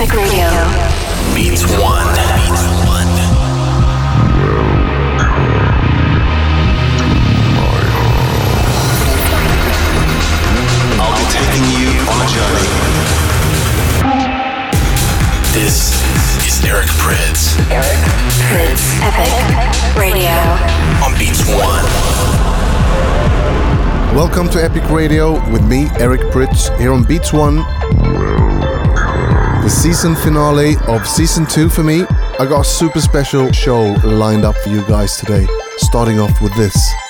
Epic Radio. Beats One. Beats One. I'll be taking you on a journey. This is Eric Prydz Eric Prydz. Epic Radio. on Beats One. Welcome to Epic Radio with me, Eric Prydz, here on Beats One. The season finale of season two for me. I got a super special show lined up for you guys today, starting off with this. This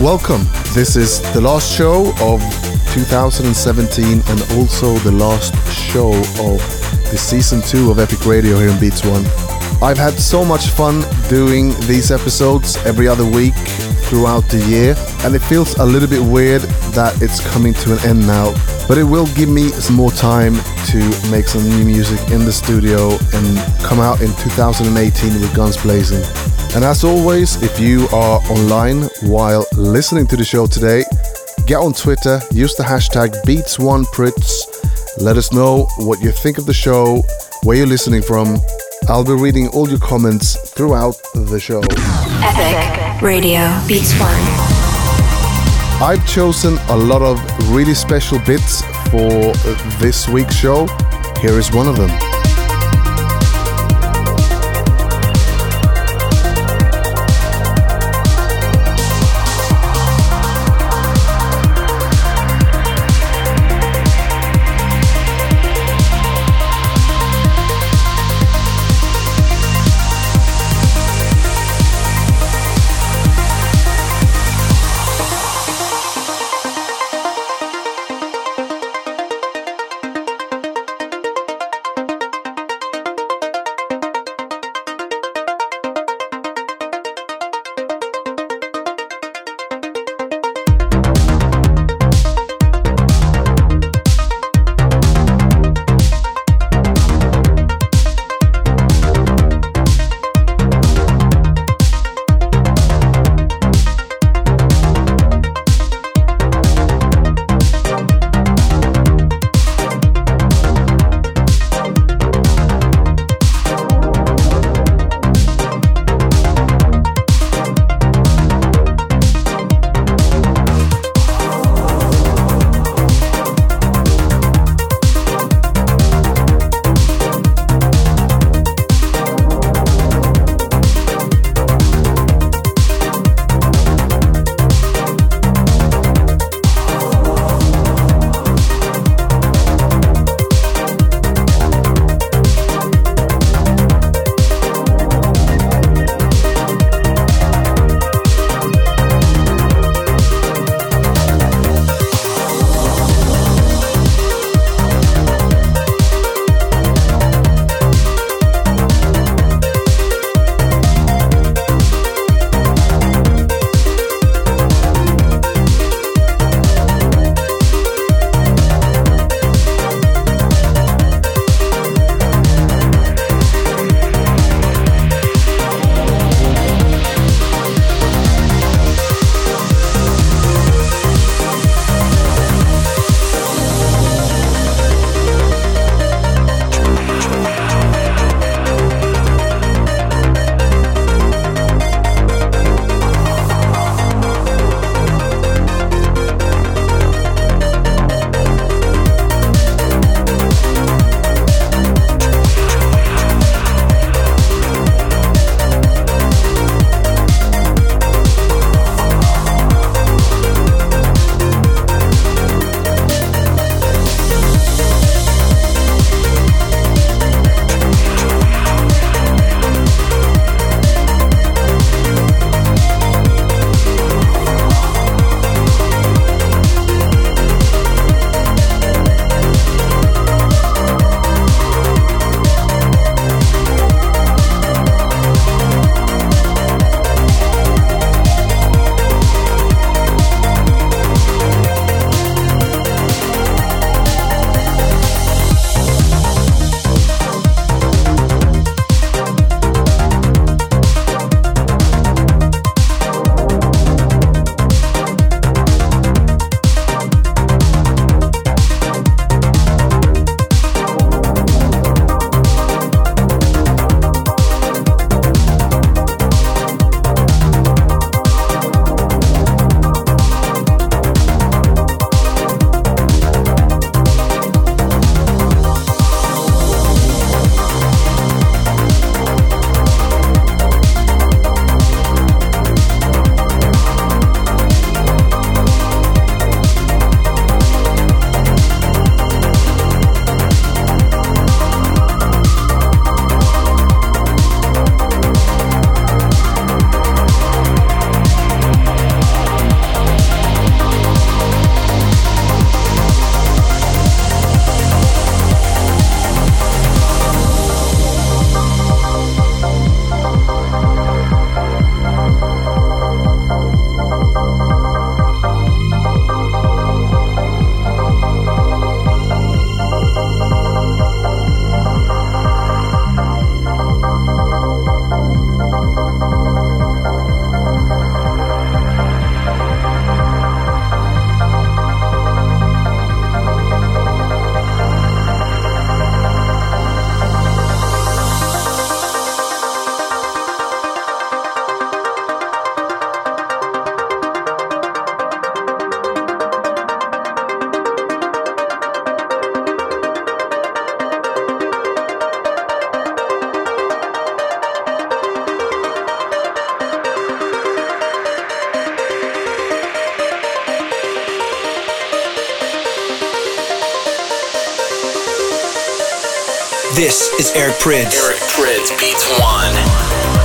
welcome. This is the last show of 2017 and also the last show of the season two of Epic Radio here in Beats One. I've had so much fun doing these episodes every other week throughout the year, and it feels a little bit weird that it's coming to an end now. But it will give me some more time to make some new music in the studio and come out in 2018 with guns blazing. And as always, if you are online while listening to the show today, get on Twitter, use the hashtag Beats1Prydz. Let us know what you think of the show, where you're listening from. I'll be reading all your comments throughout the show. Epic Radio Beats One. I've chosen a lot of really special bits for this week's show. Here is one of them. This is Eric Prydz. Eric Prydz Beats One.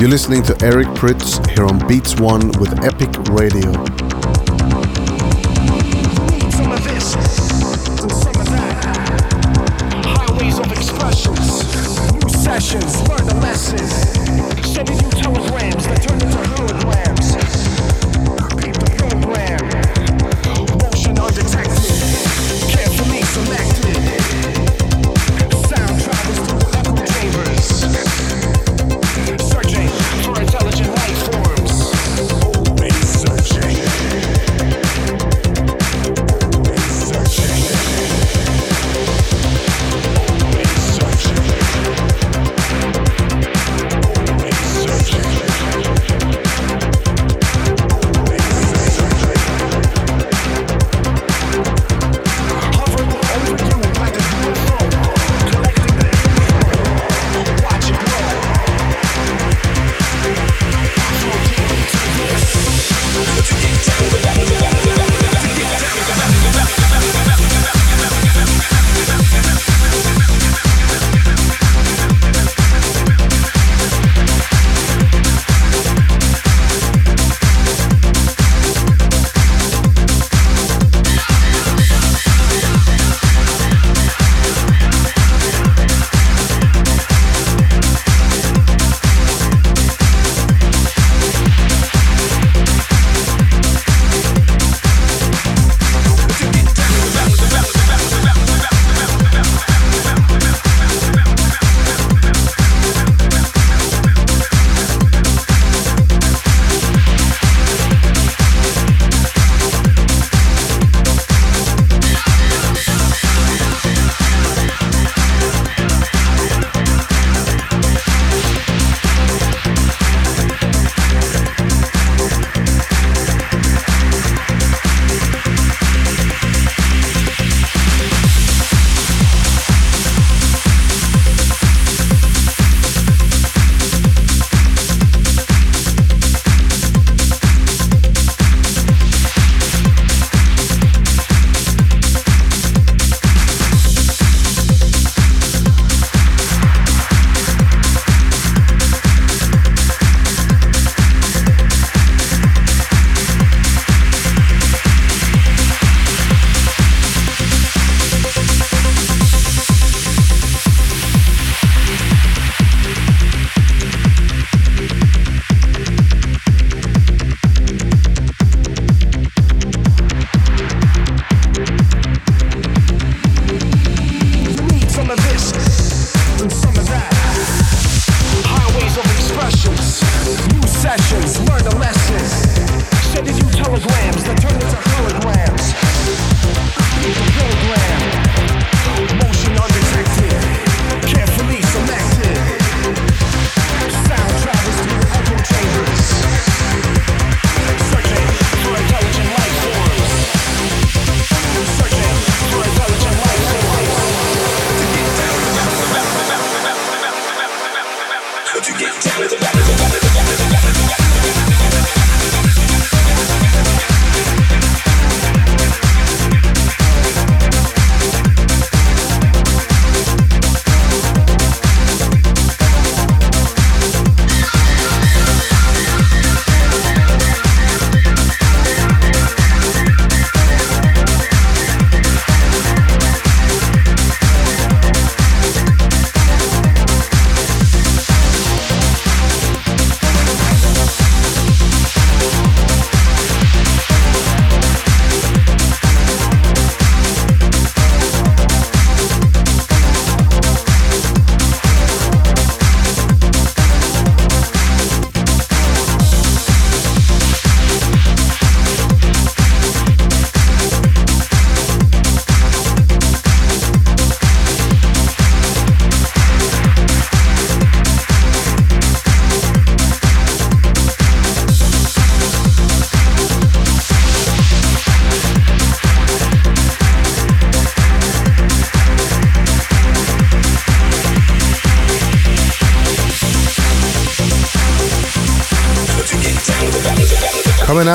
You're listening to Eric Prydz here on Beats One with Epic Radio.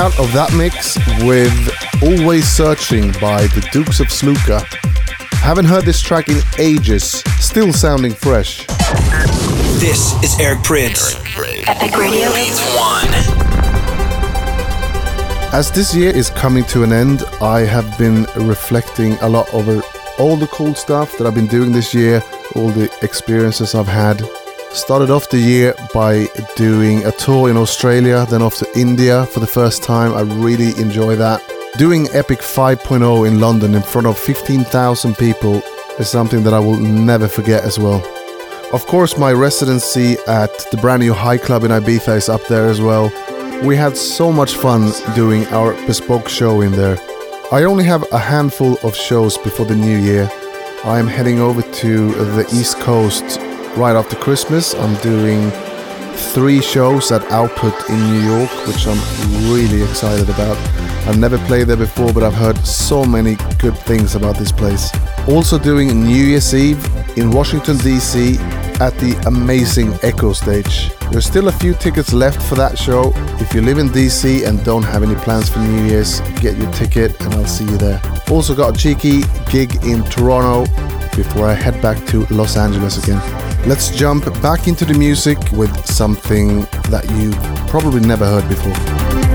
Out of that mix with Always Searching by the Dukes of Sluka. Haven't heard this track in ages, still sounding fresh. This is Eric Prydz. Epic Radio. Beats One. As this year is coming to an end, I have been reflecting a lot over all the cool stuff that I've been doing this year, all the experiences I've had. Started off the year by doing a tour in Australia, then off to India for the first time. I really enjoy that. Doing Epic 5.0 in London in front of 15,000 people is something that I will never forget as well. Of course, my residency at the brand new High Club in Ibiza is up there as well. We had so much fun doing our bespoke show in there. I only have a handful of shows before the new year. I am heading over to the East Coast right after Christmas. I'm doing three shows at Output in New York, which I'm really excited about. I've never played there before, but I've heard so many good things about this place. Also doing New Year's Eve in Washington DC at the amazing Echostage. There's still a few tickets left for that show. If you live in DC and don't have any plans for New Year's, get your ticket and I'll see you there. Also got a cheeky gig in Toronto before I head back to Los Angeles again. Let's jump back into the music with something that you've probably never heard before.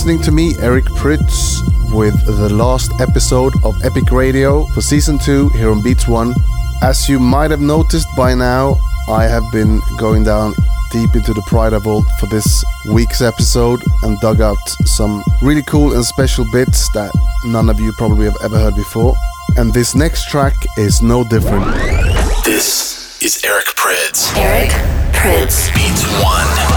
Listening to me, Eric Prydz, with the last episode of Epic Radio for season 2 here on Beats 1. As you might have noticed by now, I have been going down deep into the Pryda Vault for this week's episode and dug out some really cool and special bits that none of you probably have ever heard before. And this next track is no different. This is Eric Prydz. Eric Prydz. Beats One.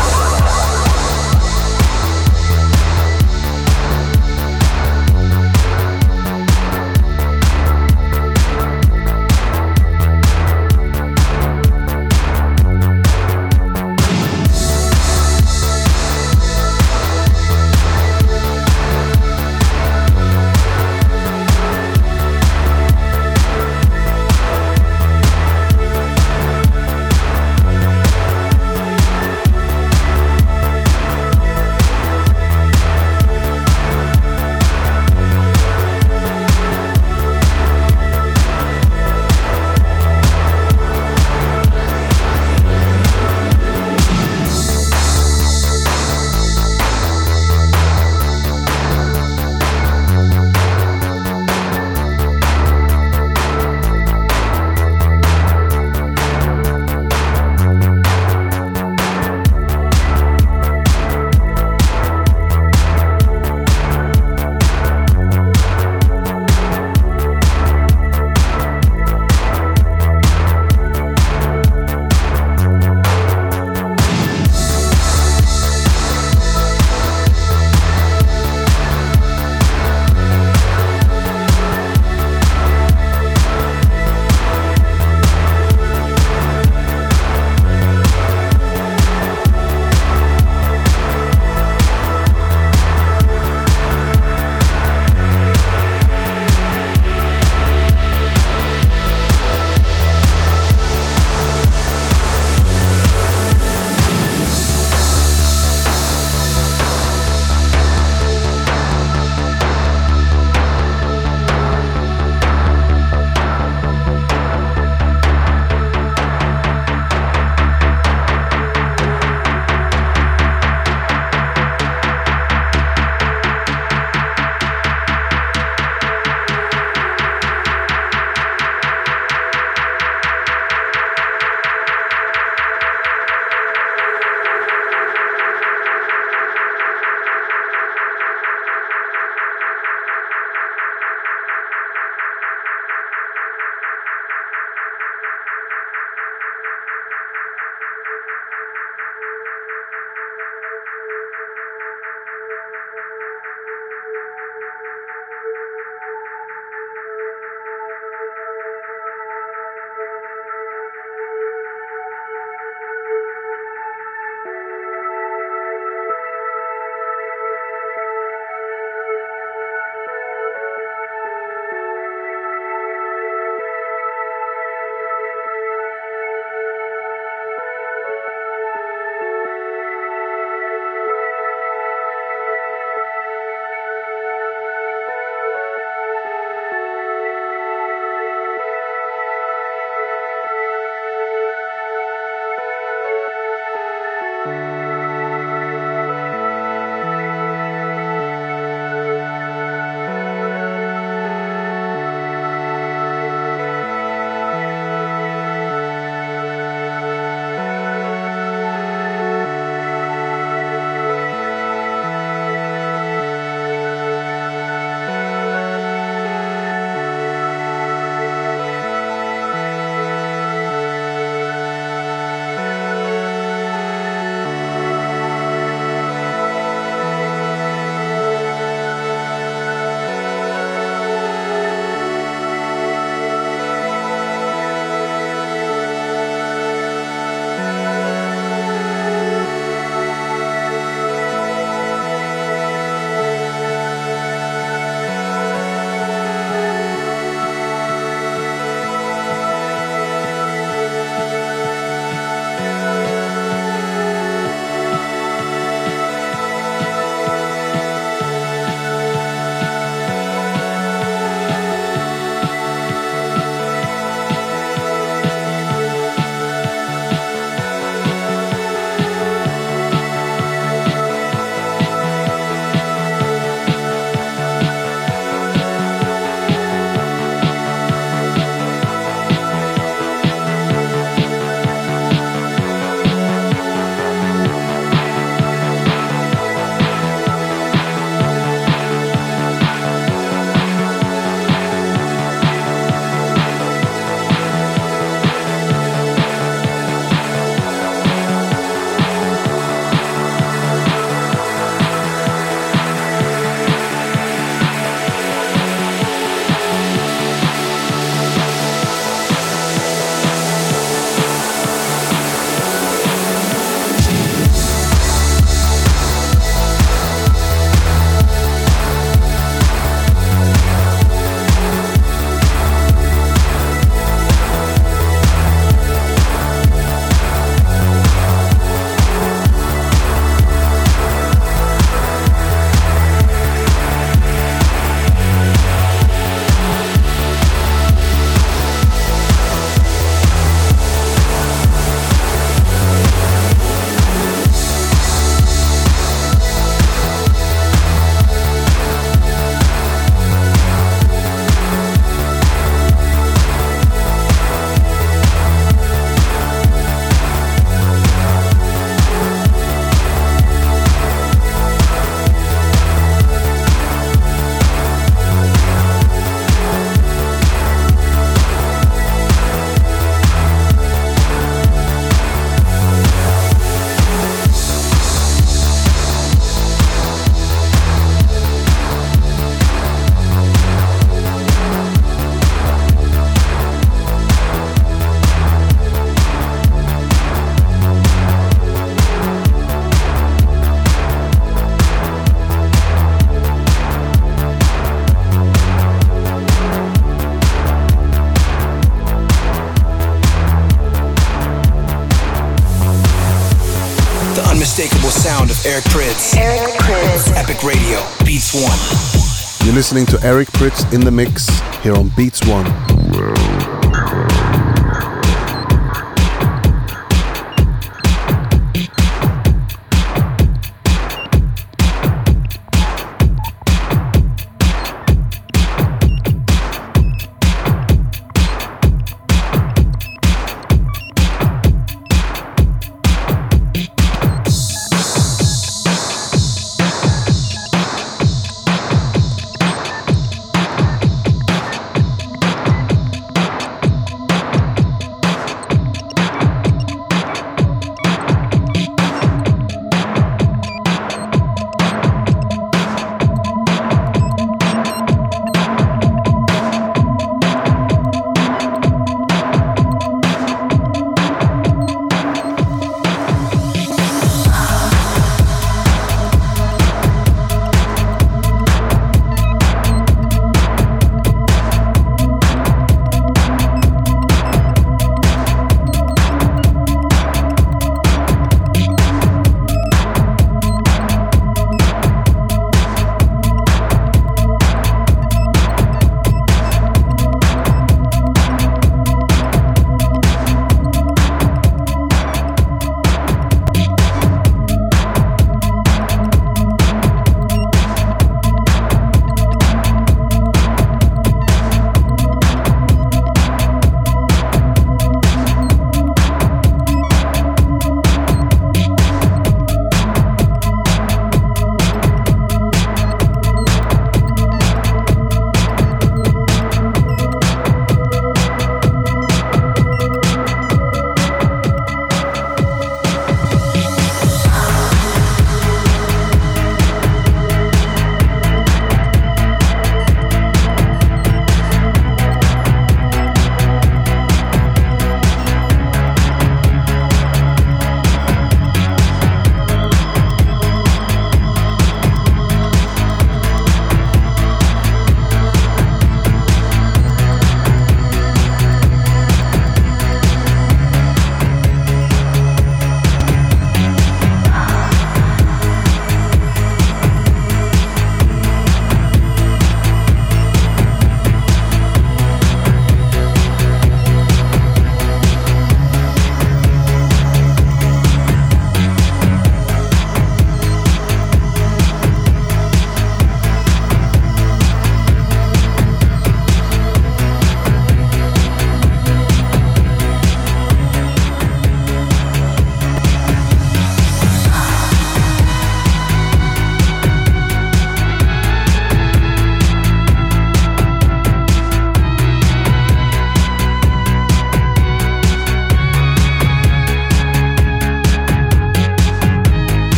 In the mix here on Beats One.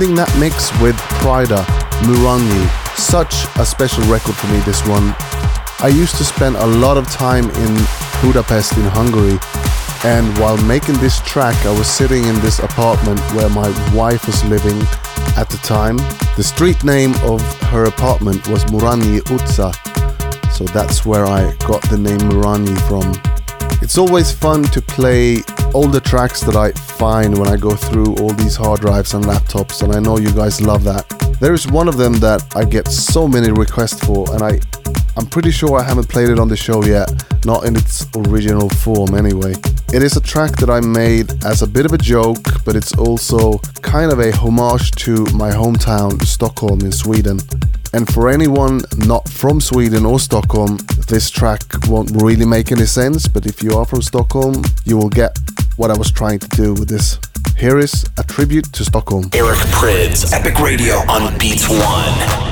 Ending that mix with Pryda, Muranyi. Such a special record for me, this one. I used to spend a lot of time in Budapest in Hungary and while making this track I was sitting in this apartment where my wife was living at the time. The street name of her apartment was Muranyi Utca, so that's where I got the name Muranyi from. It's always fun to play all the tracks that I find when I go through all these hard drives and laptops, and I know you guys love that. There is one of them that I get so many requests for, and I I'm pretty sure I haven't played it on the show yet, not in its original form anyway. It is a track that I made as a bit of a joke, but it's also kind of a homage to my hometown, Stockholm in Sweden. And for anyone not from Sweden or Stockholm, this track won't really make any sense, but if you are from Stockholm, you will get what I was trying to do with this. Here is a tribute to Stockholm. Eric Prydz, Epic Radio on Beats One.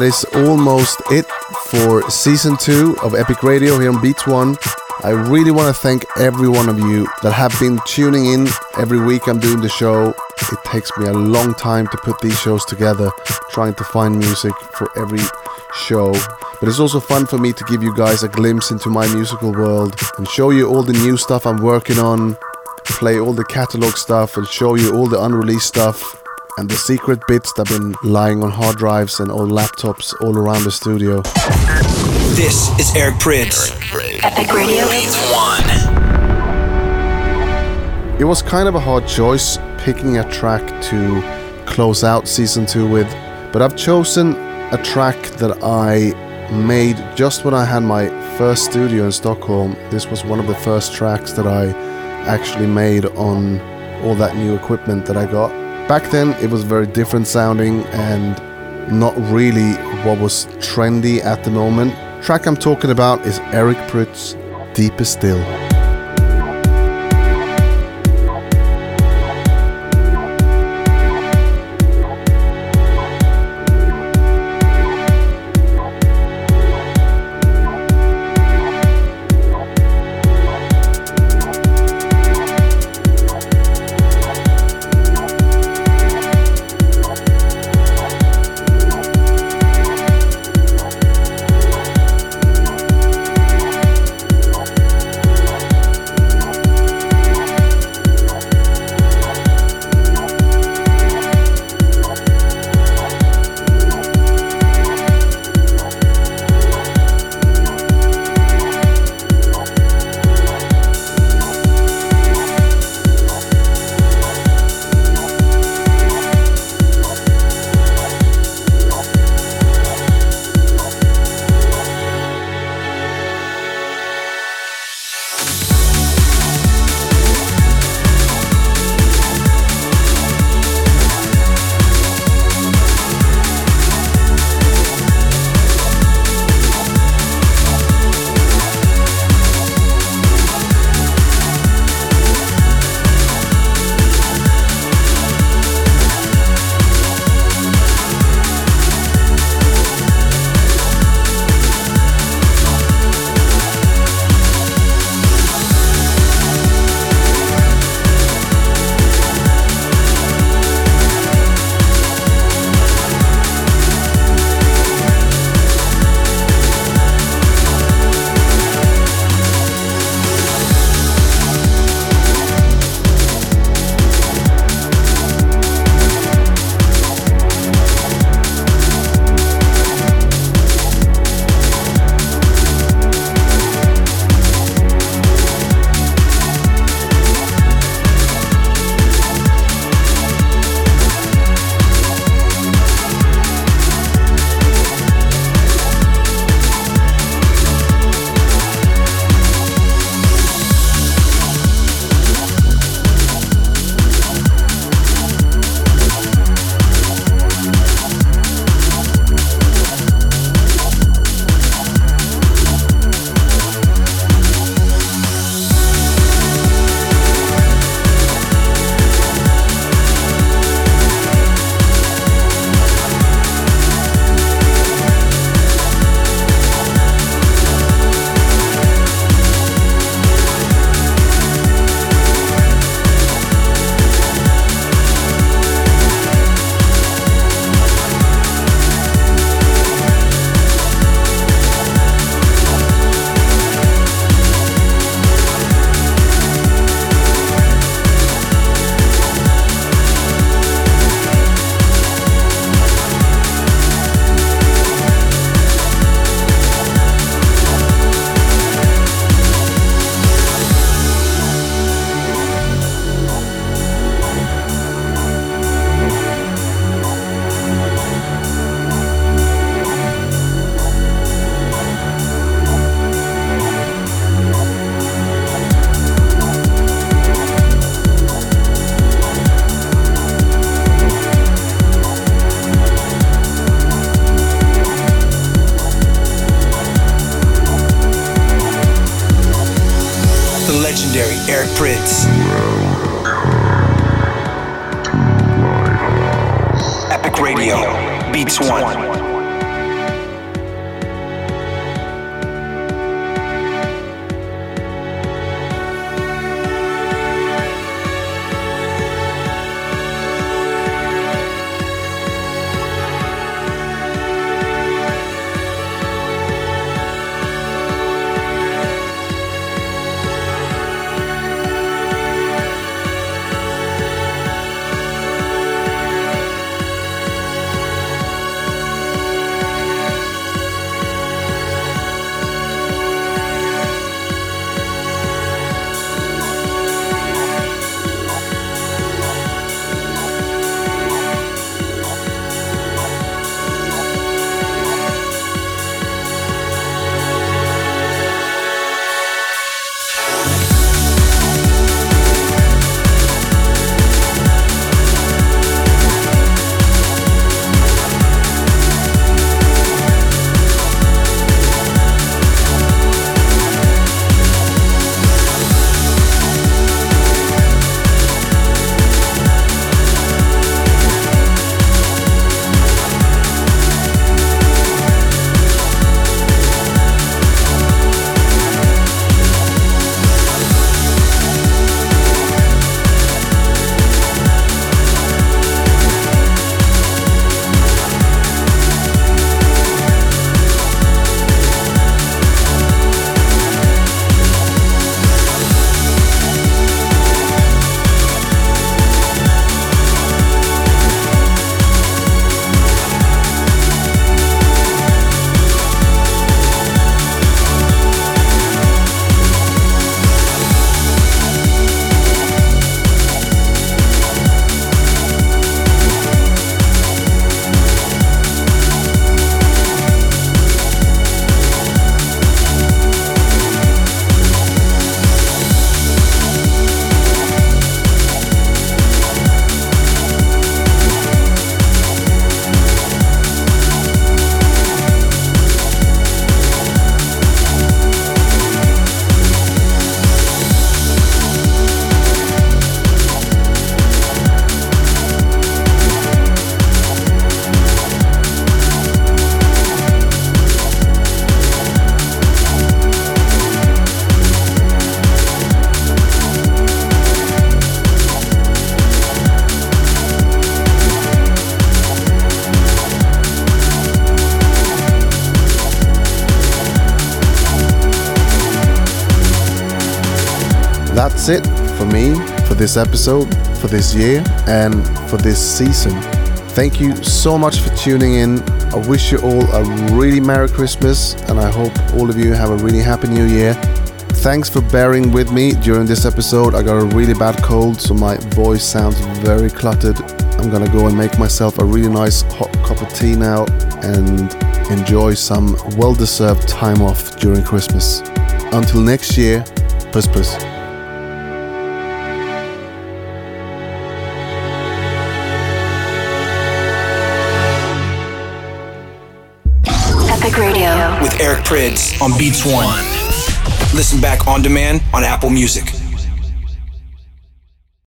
That is almost it for season two of Epic Radio here on Beats One. I really want to thank every one of you that have been tuning in every week I'm doing the show. It takes me a long time to put these shows together, trying to find music for every show. But it's also fun for me to give you guys a glimpse into my musical world and show you all the new stuff I'm working on, play all the catalog stuff, and show you all the unreleased stuff and the secret bits that have been lying on hard drives and old laptops all around the studio. This is Eric Prydz. Epic Radio. Beats One. It was kind of a hard choice picking a track to close out season two with, but I've chosen a track that I made just when I had my first studio in Stockholm. This was one of the first tracks that I actually made on all that new equipment that I got. Back then, it was very different sounding and not really what was trendy at the moment. Track I'm talking about is Eric Prydz, Deeper Still. This episode, for this year, and for this season. Thank you so much for tuning in. I wish you all a really Merry Christmas, and I hope all of you have a really Happy New Year. Thanks for bearing with me during this episode. I got a really bad cold, so my voice sounds very cluttered. I'm gonna go and make myself a really nice hot cup of tea now and enjoy some well deserved time off during Christmas. Until next year, puss puss. Prydz on Beats One. Listen back on demand on Apple Music.